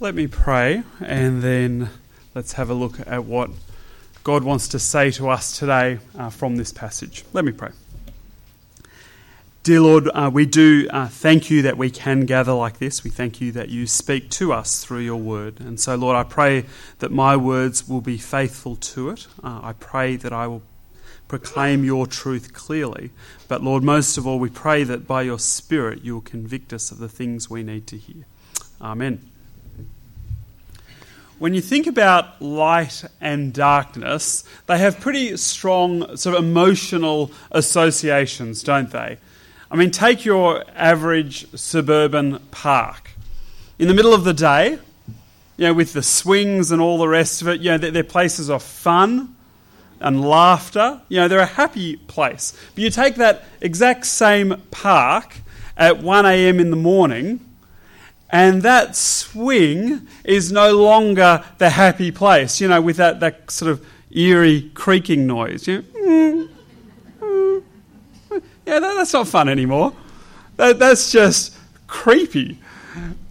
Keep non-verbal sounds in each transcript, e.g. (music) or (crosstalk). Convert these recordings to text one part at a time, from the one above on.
Let me pray and then let's have a look at what God wants to say to us today uh, from this passage. Let me pray. Dear Lord, uh, we do uh, thank you that we can gather like this. We thank you that you speak to us through your word. And so, Lord, I pray that my words will be faithful to it. Uh, I pray that I will proclaim your truth clearly. But, Lord, most of all, we pray that by your Spirit you will convict us of the things we need to hear. Amen. When you think about light and darkness, they have pretty strong sort of emotional associations, don't they? I mean, take your average suburban park. In the middle of the day, you know, with the swings and all the rest of it, you know, they're places of fun and laughter. You know, they're a happy place. But you take that exact same park at 1 a.m. in the morning and that swing is no longer the happy place, you know, with that, that sort of eerie creaking noise. You know, yeah, that, that's not fun anymore. That, that's just creepy.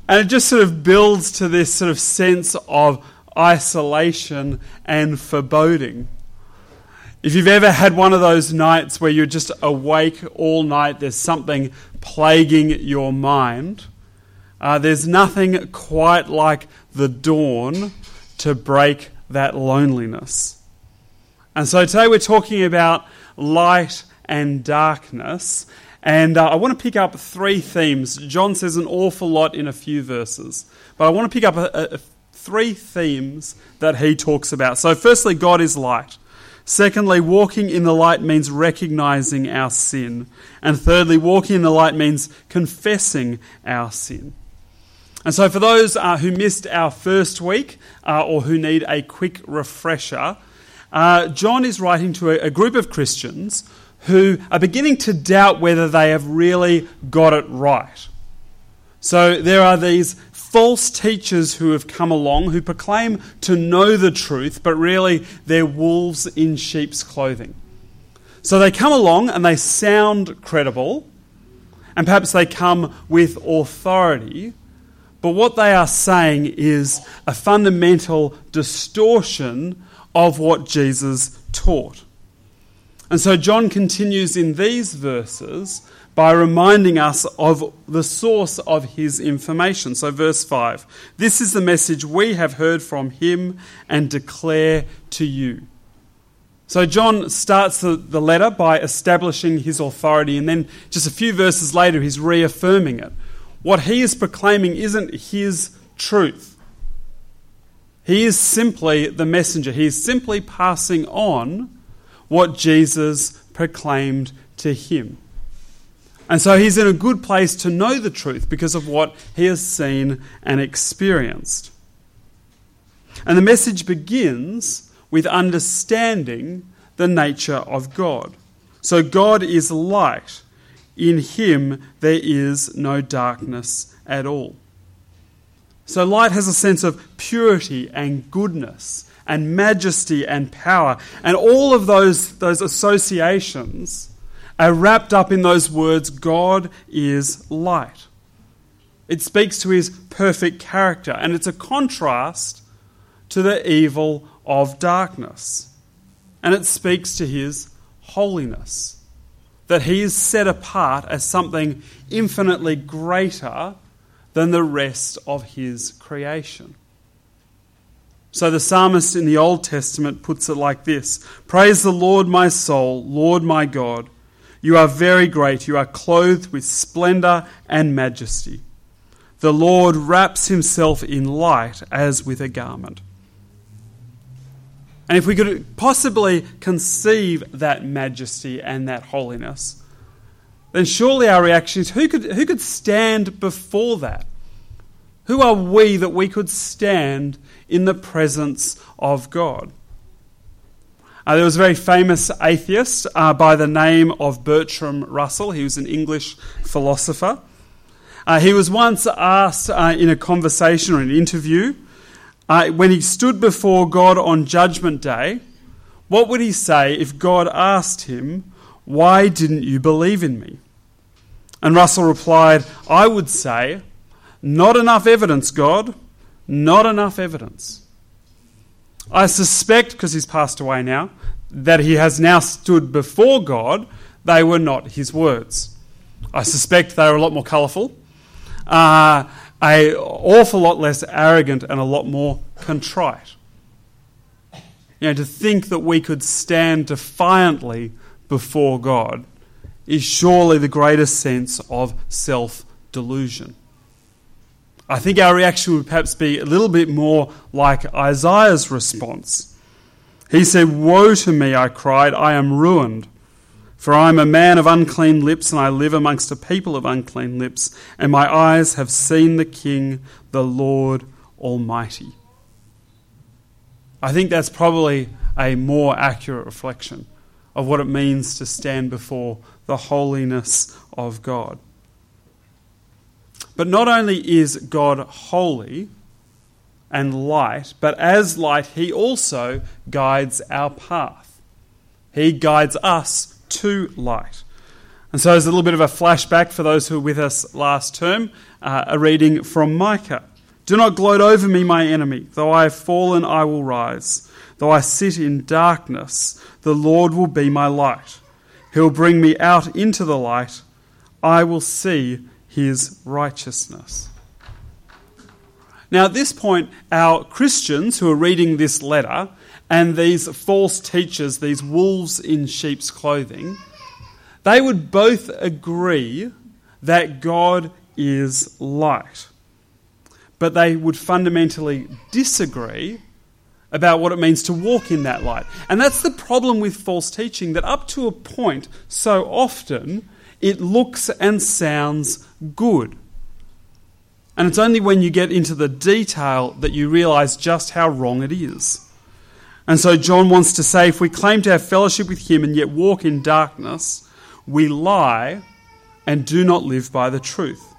And it just sort of builds to this sort of sense of isolation and foreboding. If you've ever had one of those nights where you're just awake all night, there's something plaguing your mind uh, there's nothing quite like the dawn to break that loneliness. And so today we're talking about light and darkness. And uh, I want to pick up three themes. John says an awful lot in a few verses, but I want to pick up a, a, three themes that he talks about. So, firstly, God is light. Secondly, walking in the light means recognizing our sin. And thirdly, walking in the light means confessing our sin. And so, for those uh, who missed our first week uh, or who need a quick refresher, uh, John is writing to a, a group of Christians who are beginning to doubt whether they have really got it right. So, there are these false teachers who have come along who proclaim to know the truth, but really they're wolves in sheep's clothing. So, they come along and they sound credible, and perhaps they come with authority but what they are saying is a fundamental distortion of what Jesus taught. And so John continues in these verses by reminding us of the source of his information. So, verse 5 This is the message we have heard from him and declare to you. So, John starts the, letter by establishing his authority, and then just a few verses later, he's reaffirming it. What he is proclaiming isn't his truth. He is simply the messenger. He is simply passing on what Jesus proclaimed to him. And so he's in a good place to know the truth because of what he has seen and experienced. And the message begins with understanding the nature of God. So God is light. In him there is no darkness at all. So light has a sense of purity and goodness and majesty and power. And all of those, those associations are wrapped up in those words God is light. It speaks to his perfect character, and it's a contrast to the evil of darkness. And it speaks to his holiness that he is set apart as something infinitely greater than the rest of his creation. So the psalmist in the Old Testament puts it like this Praise the Lord, my soul, Lord my God. You are very great. You are clothed with splendor and majesty. The Lord wraps himself in light as with a garment. And if we could possibly conceive that majesty and that holiness, then surely our reaction is who could, who could stand before that? Who are we that we could stand in the presence of God? Uh, there was a very famous atheist uh, by the name of Bertrand Russell. He was an English philosopher. Uh, he was once asked uh, in a conversation or an interview uh, when he stood before God on Judgment Day, what would he say if God asked him, Why didn't you believe in me? And Russell replied, I would say, Not enough evidence, God. not enough evidence. I suspect, because he's passed away now, that he has now stood before God, they were not his words. I suspect they were a lot more colourful, uh, a awful lot less arrogant, and a lot more contrite. You know, to think that we could stand defiantly before God is surely the greatest sense of self delusion. I think our reaction would perhaps be a little bit more like Isaiah's response. He said, Woe to me, I cried, I am ruined. For I am a man of unclean lips, and I live amongst a people of unclean lips, and my eyes have seen the King, the Lord Almighty. I think that's probably a more accurate reflection of what it means to stand before the holiness of God. But not only is God holy and light, but as light, He also guides our path. He guides us to light. And so, as a little bit of a flashback for those who were with us last term, uh, a reading from Micah. Do not gloat over me, my enemy. Though I have fallen, I will rise. Though I sit in darkness, the Lord will be my light. He will bring me out into the light. I will see his righteousness. Now, at this point, our Christians who are reading this letter and these false teachers, these wolves in sheep's clothing, they would both agree that God is light. But they would fundamentally disagree about what it means to walk in that light. And that's the problem with false teaching, that up to a point, so often, it looks and sounds good. And it's only when you get into the detail that you realize just how wrong it is. And so John wants to say if we claim to have fellowship with him and yet walk in darkness, we lie and do not live by the truth.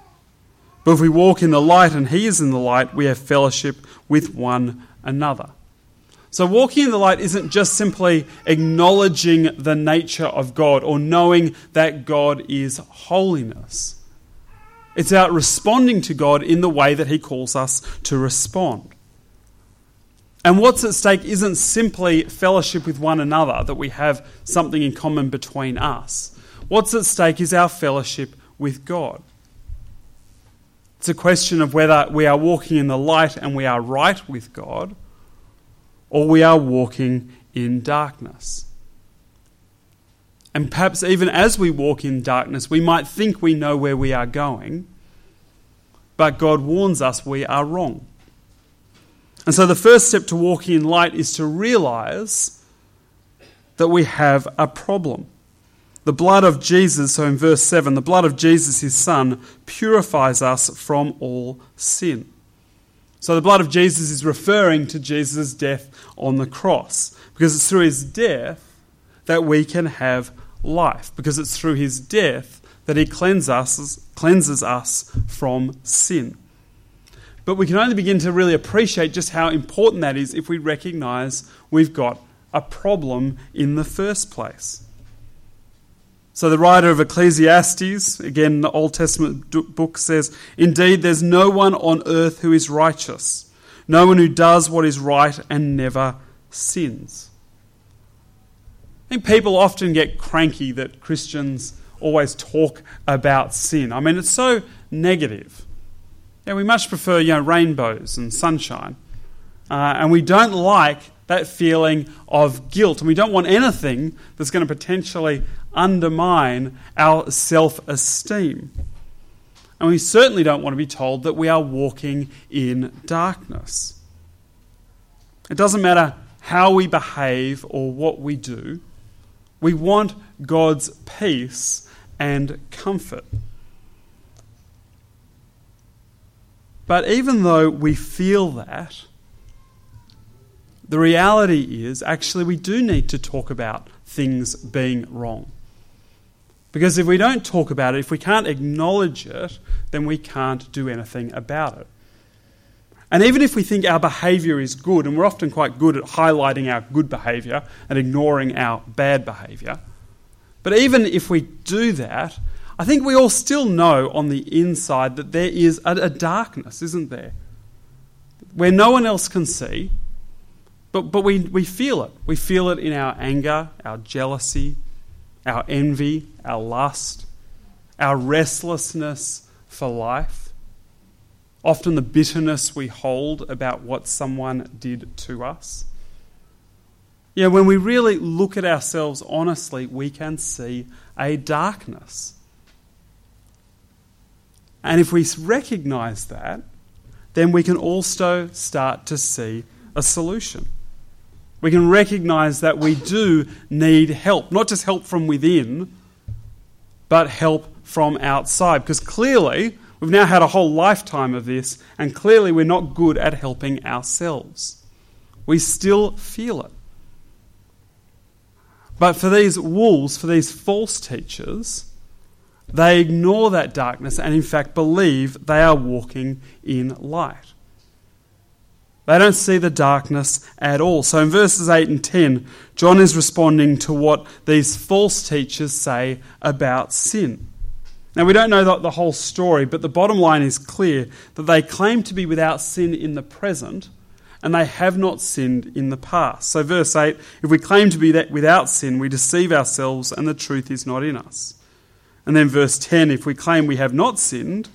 But if we walk in the light and he is in the light, we have fellowship with one another. So, walking in the light isn't just simply acknowledging the nature of God or knowing that God is holiness. It's about responding to God in the way that He calls us to respond. And what's at stake isn't simply fellowship with one another, that we have something in common between us. What's at stake is our fellowship with God. It's a question of whether we are walking in the light and we are right with God or we are walking in darkness. And perhaps even as we walk in darkness, we might think we know where we are going, but God warns us we are wrong. And so the first step to walking in light is to realize that we have a problem. The blood of Jesus, so in verse 7, the blood of Jesus, his son, purifies us from all sin. So the blood of Jesus is referring to Jesus' death on the cross because it's through his death that we can have life because it's through his death that he cleanses us, cleanses us from sin. But we can only begin to really appreciate just how important that is if we recognize we've got a problem in the first place. So, the writer of Ecclesiastes, again, the Old Testament book, says, Indeed, there's no one on earth who is righteous, no one who does what is right and never sins. I think people often get cranky that Christians always talk about sin. I mean, it's so negative. Yeah, we much prefer you know, rainbows and sunshine. Uh, and we don't like that feeling of guilt. And we don't want anything that's going to potentially undermine our self esteem. And we certainly don't want to be told that we are walking in darkness. It doesn't matter how we behave or what we do, we want God's peace and comfort. But even though we feel that, the reality is actually we do need to talk about things being wrong. Because if we don't talk about it, if we can't acknowledge it, then we can't do anything about it. And even if we think our behaviour is good, and we're often quite good at highlighting our good behaviour and ignoring our bad behaviour, but even if we do that, I think we all still know on the inside that there is a, a darkness, isn't there? where no one else can see, but, but we, we feel it. We feel it in our anger, our jealousy, our envy, our lust, our restlessness for life, often the bitterness we hold about what someone did to us. Yeah, when we really look at ourselves honestly, we can see a darkness. And if we recognize that, then we can also start to see a solution. We can recognize that we do need help, not just help from within, but help from outside. Because clearly, we've now had a whole lifetime of this, and clearly, we're not good at helping ourselves. We still feel it. But for these wolves, for these false teachers, they ignore that darkness and, in fact, believe they are walking in light. They don't see the darkness at all. So in verses 8 and 10, John is responding to what these false teachers say about sin. Now, we don't know the whole story, but the bottom line is clear that they claim to be without sin in the present, and they have not sinned in the past. So, verse 8 if we claim to be that without sin, we deceive ourselves, and the truth is not in us. And then, verse 10 if we claim we have not sinned,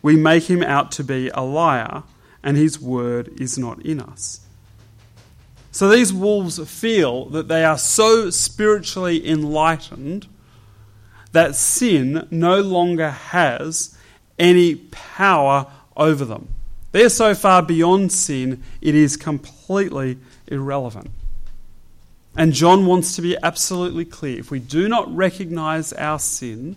we make him out to be a liar and his word is not in us. So these wolves feel that they are so spiritually enlightened that sin no longer has any power over them. They're so far beyond sin, it is completely irrelevant. And John wants to be absolutely clear. If we do not recognize our sin,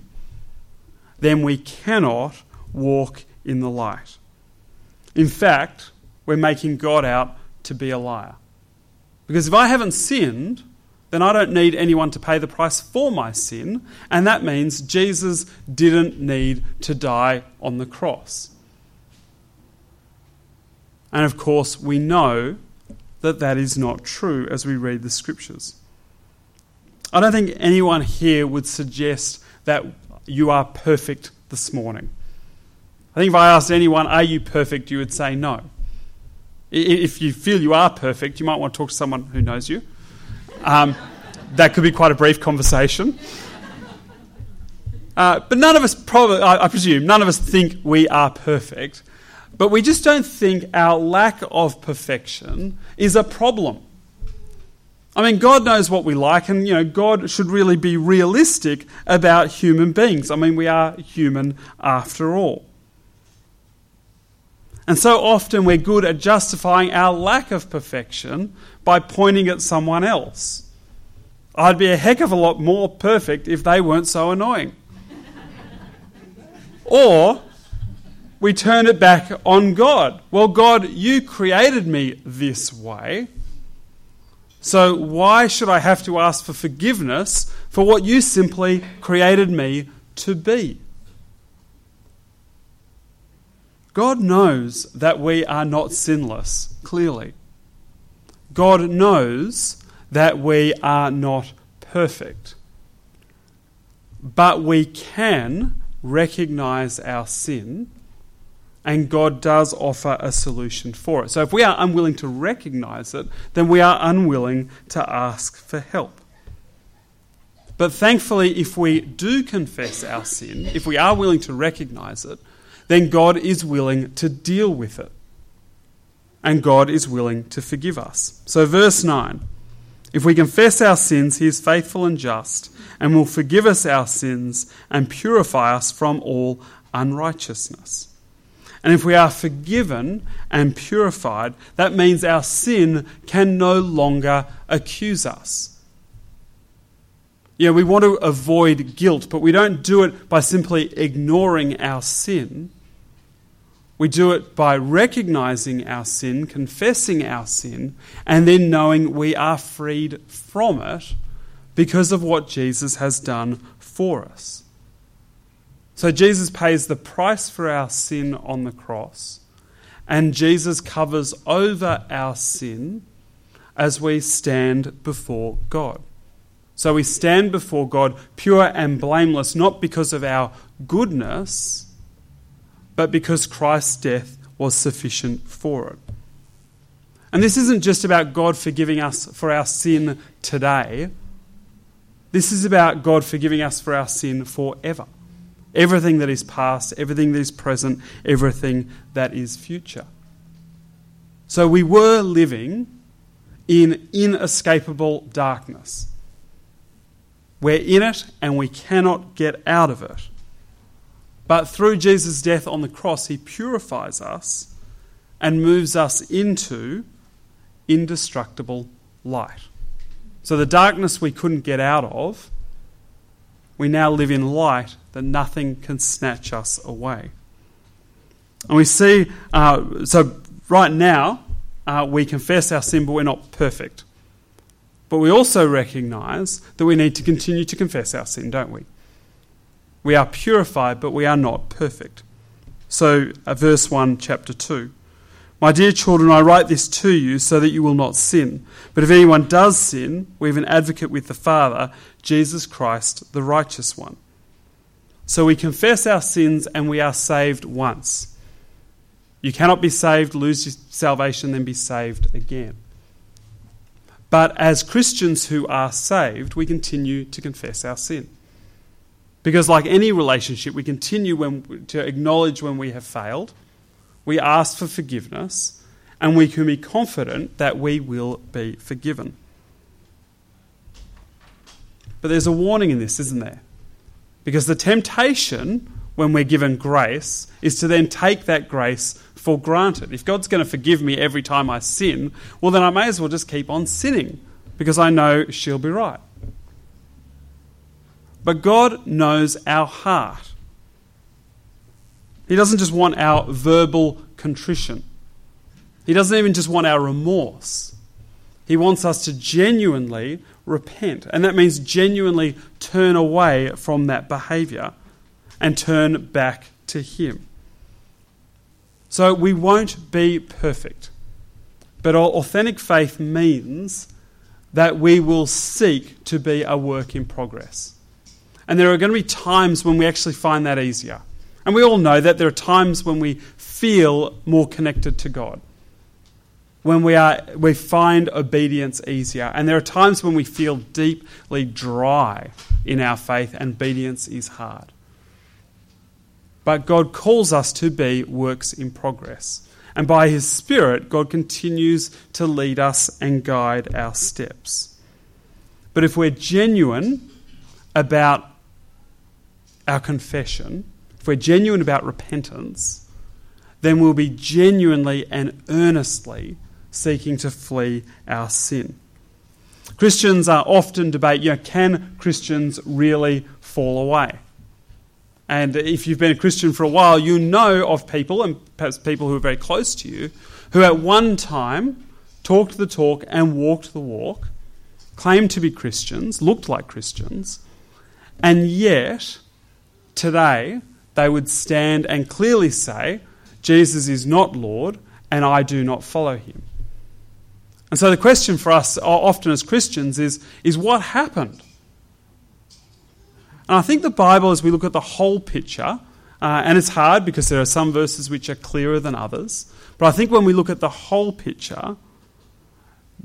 then we cannot walk in the light. In fact, we're making God out to be a liar. Because if I haven't sinned, then I don't need anyone to pay the price for my sin, and that means Jesus didn't need to die on the cross. And of course, we know that that is not true as we read the scriptures. I don't think anyone here would suggest that you are perfect this morning. I think if I asked anyone, Are you perfect? you would say no. If you feel you are perfect, you might want to talk to someone who knows you. Um, that could be quite a brief conversation. Uh, but none of us, probably, I, I presume, none of us think we are perfect. But we just don't think our lack of perfection is a problem. I mean, God knows what we like, and you know, God should really be realistic about human beings. I mean, we are human after all. And so often we're good at justifying our lack of perfection by pointing at someone else. I'd be a heck of a lot more perfect if they weren't so annoying. (laughs) or we turn it back on God. Well, God, you created me this way. So why should I have to ask for forgiveness for what you simply created me to be? God knows that we are not sinless, clearly. God knows that we are not perfect. But we can recognize our sin, and God does offer a solution for it. So if we are unwilling to recognize it, then we are unwilling to ask for help. But thankfully, if we do confess our sin, if we are willing to recognize it, then God is willing to deal with it. And God is willing to forgive us. So, verse 9 If we confess our sins, He is faithful and just, and will forgive us our sins and purify us from all unrighteousness. And if we are forgiven and purified, that means our sin can no longer accuse us. Yeah, we want to avoid guilt, but we don't do it by simply ignoring our sin. We do it by recognizing our sin, confessing our sin, and then knowing we are freed from it because of what Jesus has done for us. So Jesus pays the price for our sin on the cross, and Jesus covers over our sin as we stand before God. So we stand before God pure and blameless, not because of our goodness but because Christ's death was sufficient for it. And this isn't just about God forgiving us for our sin today. This is about God forgiving us for our sin forever. Everything that is past, everything that is present, everything that is future. So we were living in inescapable darkness. We're in it and we cannot get out of it. But through Jesus' death on the cross, he purifies us and moves us into indestructible light. So the darkness we couldn't get out of, we now live in light that nothing can snatch us away. And we see, uh, so right now, uh, we confess our sin, but we're not perfect. But we also recognize that we need to continue to confess our sin, don't we? We are purified, but we are not perfect. So, uh, verse 1, chapter 2. My dear children, I write this to you so that you will not sin. But if anyone does sin, we have an advocate with the Father, Jesus Christ, the righteous one. So we confess our sins and we are saved once. You cannot be saved, lose your salvation, then be saved again. But as Christians who are saved, we continue to confess our sin. Because, like any relationship, we continue when, to acknowledge when we have failed, we ask for forgiveness, and we can be confident that we will be forgiven. But there's a warning in this, isn't there? Because the temptation when we're given grace is to then take that grace for granted. If God's going to forgive me every time I sin, well, then I may as well just keep on sinning because I know she'll be right. But God knows our heart. He doesn't just want our verbal contrition, He doesn't even just want our remorse. He wants us to genuinely repent. And that means genuinely turn away from that behavior and turn back to Him. So we won't be perfect. But our authentic faith means that we will seek to be a work in progress. And there are going to be times when we actually find that easier. And we all know that there are times when we feel more connected to God. When we, are, we find obedience easier. And there are times when we feel deeply dry in our faith and obedience is hard. But God calls us to be works in progress. And by His Spirit, God continues to lead us and guide our steps. But if we're genuine about our confession, if we're genuine about repentance, then we'll be genuinely and earnestly seeking to flee our sin. Christians are often debate, you know, can Christians really fall away? And if you've been a Christian for a while, you know of people, and perhaps people who are very close to you, who at one time talked the talk and walked the walk, claimed to be Christians, looked like Christians, and yet today they would stand and clearly say, Jesus is not Lord, and I do not follow him. And so the question for us often as Christians is, is what happened? And I think the Bible, as we look at the whole picture, uh, and it's hard because there are some verses which are clearer than others, but I think when we look at the whole picture,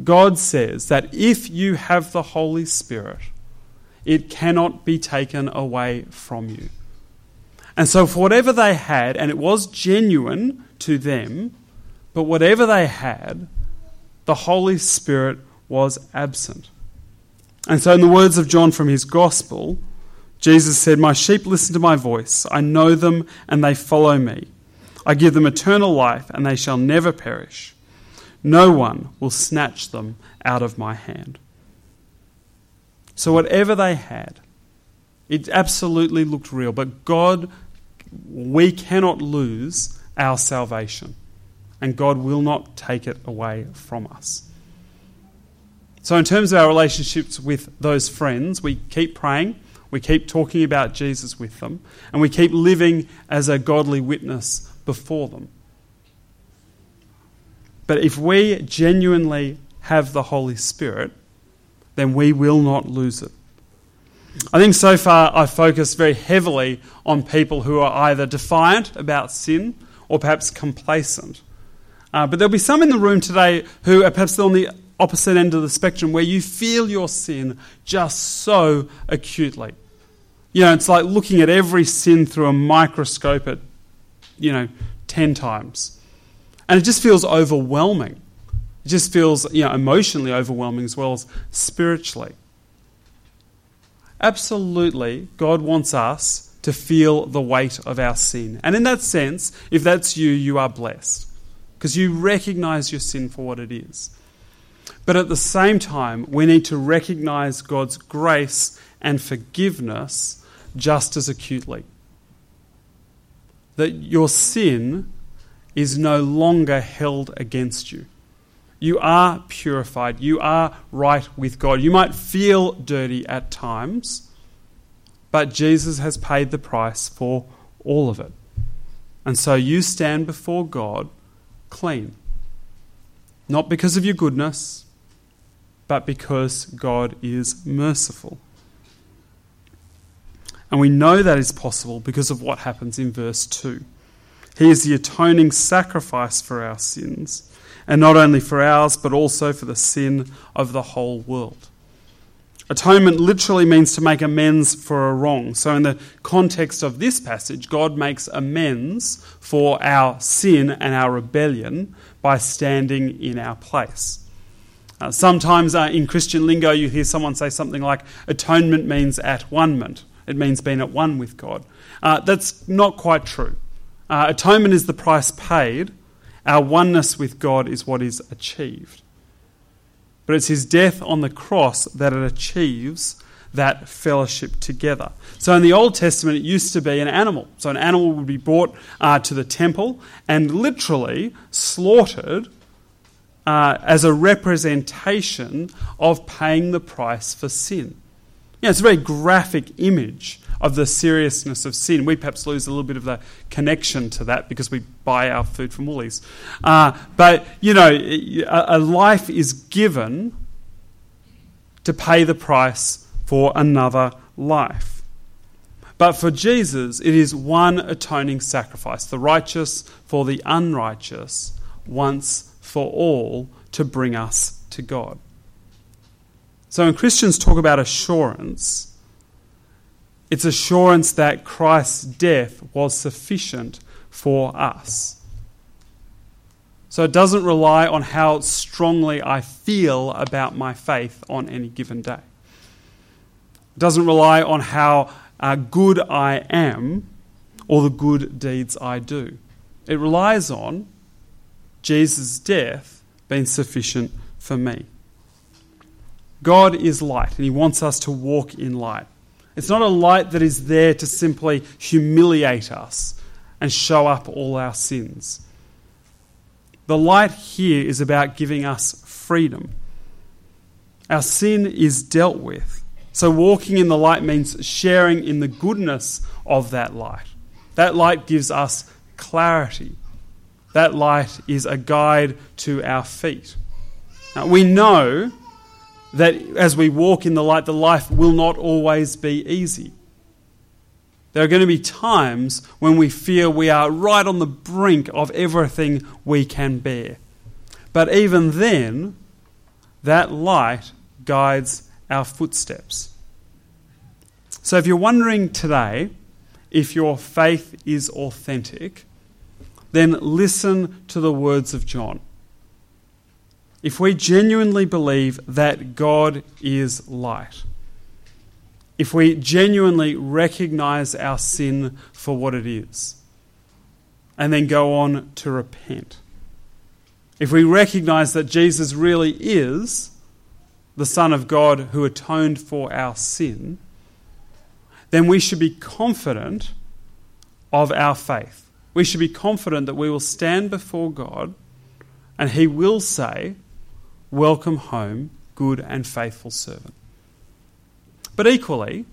God says that if you have the Holy Spirit, it cannot be taken away from you. And so, for whatever they had, and it was genuine to them, but whatever they had, the Holy Spirit was absent. And so, in the words of John from his Gospel, Jesus said, My sheep listen to my voice. I know them and they follow me. I give them eternal life and they shall never perish. No one will snatch them out of my hand. So, whatever they had, it absolutely looked real. But God, we cannot lose our salvation, and God will not take it away from us. So, in terms of our relationships with those friends, we keep praying we keep talking about Jesus with them, and we keep living as a godly witness before them. But if we genuinely have the Holy Spirit, then we will not lose it. I think so far I've focused very heavily on people who are either defiant about sin or perhaps complacent. Uh, but there'll be some in the room today who are perhaps on the opposite end of the spectrum where you feel your sin just so acutely. You know, it's like looking at every sin through a microscope at, you know, 10 times. And it just feels overwhelming. It just feels, you know, emotionally overwhelming as well as spiritually. Absolutely, God wants us to feel the weight of our sin. And in that sense, if that's you, you are blessed because you recognize your sin for what it is. But at the same time, we need to recognize God's grace and forgiveness just as acutely. That your sin is no longer held against you. You are purified. You are right with God. You might feel dirty at times, but Jesus has paid the price for all of it. And so you stand before God clean. Not because of your goodness, but because God is merciful. And we know that is possible because of what happens in verse 2. He is the atoning sacrifice for our sins, and not only for ours, but also for the sin of the whole world. Atonement literally means to make amends for a wrong. So, in the context of this passage, God makes amends for our sin and our rebellion by standing in our place. Uh, sometimes uh, in Christian lingo, you hear someone say something like, atonement means at one. It means being at one with God. Uh, that's not quite true. Uh, atonement is the price paid, our oneness with God is what is achieved. But it's his death on the cross that it achieves that fellowship together. So in the Old Testament, it used to be an animal. So an animal would be brought uh, to the temple and literally slaughtered uh, as a representation of paying the price for sin. Yeah, it's a very graphic image of the seriousness of sin. We perhaps lose a little bit of the connection to that because we buy our food from Woolies. Uh, but, you know, a, a life is given to pay the price for another life. But for Jesus, it is one atoning sacrifice, the righteous for the unrighteous, once for all to bring us to God. So when Christians talk about assurance, it's assurance that Christ's death was sufficient for us. So it doesn't rely on how strongly I feel about my faith on any given day. It doesn't rely on how uh, good I am or the good deeds I do. It relies on Jesus' death being sufficient for me. God is light, and He wants us to walk in light. It's not a light that is there to simply humiliate us and show up all our sins. The light here is about giving us freedom. Our sin is dealt with. So, walking in the light means sharing in the goodness of that light. That light gives us clarity. That light is a guide to our feet. Now, we know that as we walk in the light, the life will not always be easy. There are going to be times when we feel we are right on the brink of everything we can bear. But even then, that light guides our footsteps. So if you're wondering today if your faith is authentic, then listen to the words of John if we genuinely believe that God is light, if we genuinely recognize our sin for what it is, and then go on to repent, if we recognize that Jesus really is the Son of God who atoned for our sin, then we should be confident of our faith. We should be confident that we will stand before God and He will say, Welcome home, good and faithful servant. But equally,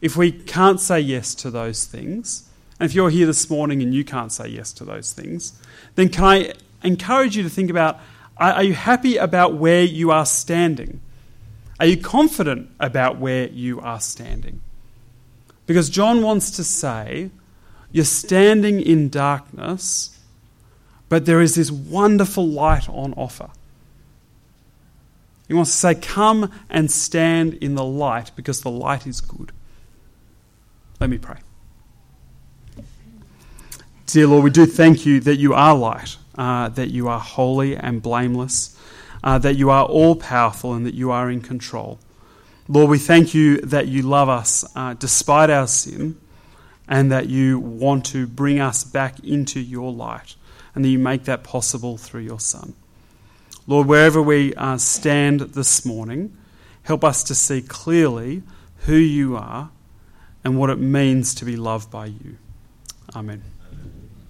if we can't say yes to those things, and if you're here this morning and you can't say yes to those things, then can I encourage you to think about are you happy about where you are standing? Are you confident about where you are standing? Because John wants to say, you're standing in darkness, But there is this wonderful light on offer. He wants to say, Come and stand in the light because the light is good. Let me pray. Dear Lord, we do thank you that you are light, uh, that you are holy and blameless, uh, that you are all powerful, and that you are in control. Lord, we thank you that you love us uh, despite our sin, and that you want to bring us back into your light, and that you make that possible through your Son. Lord, wherever we uh, stand this morning, help us to see clearly who you are and what it means to be loved by you. Amen.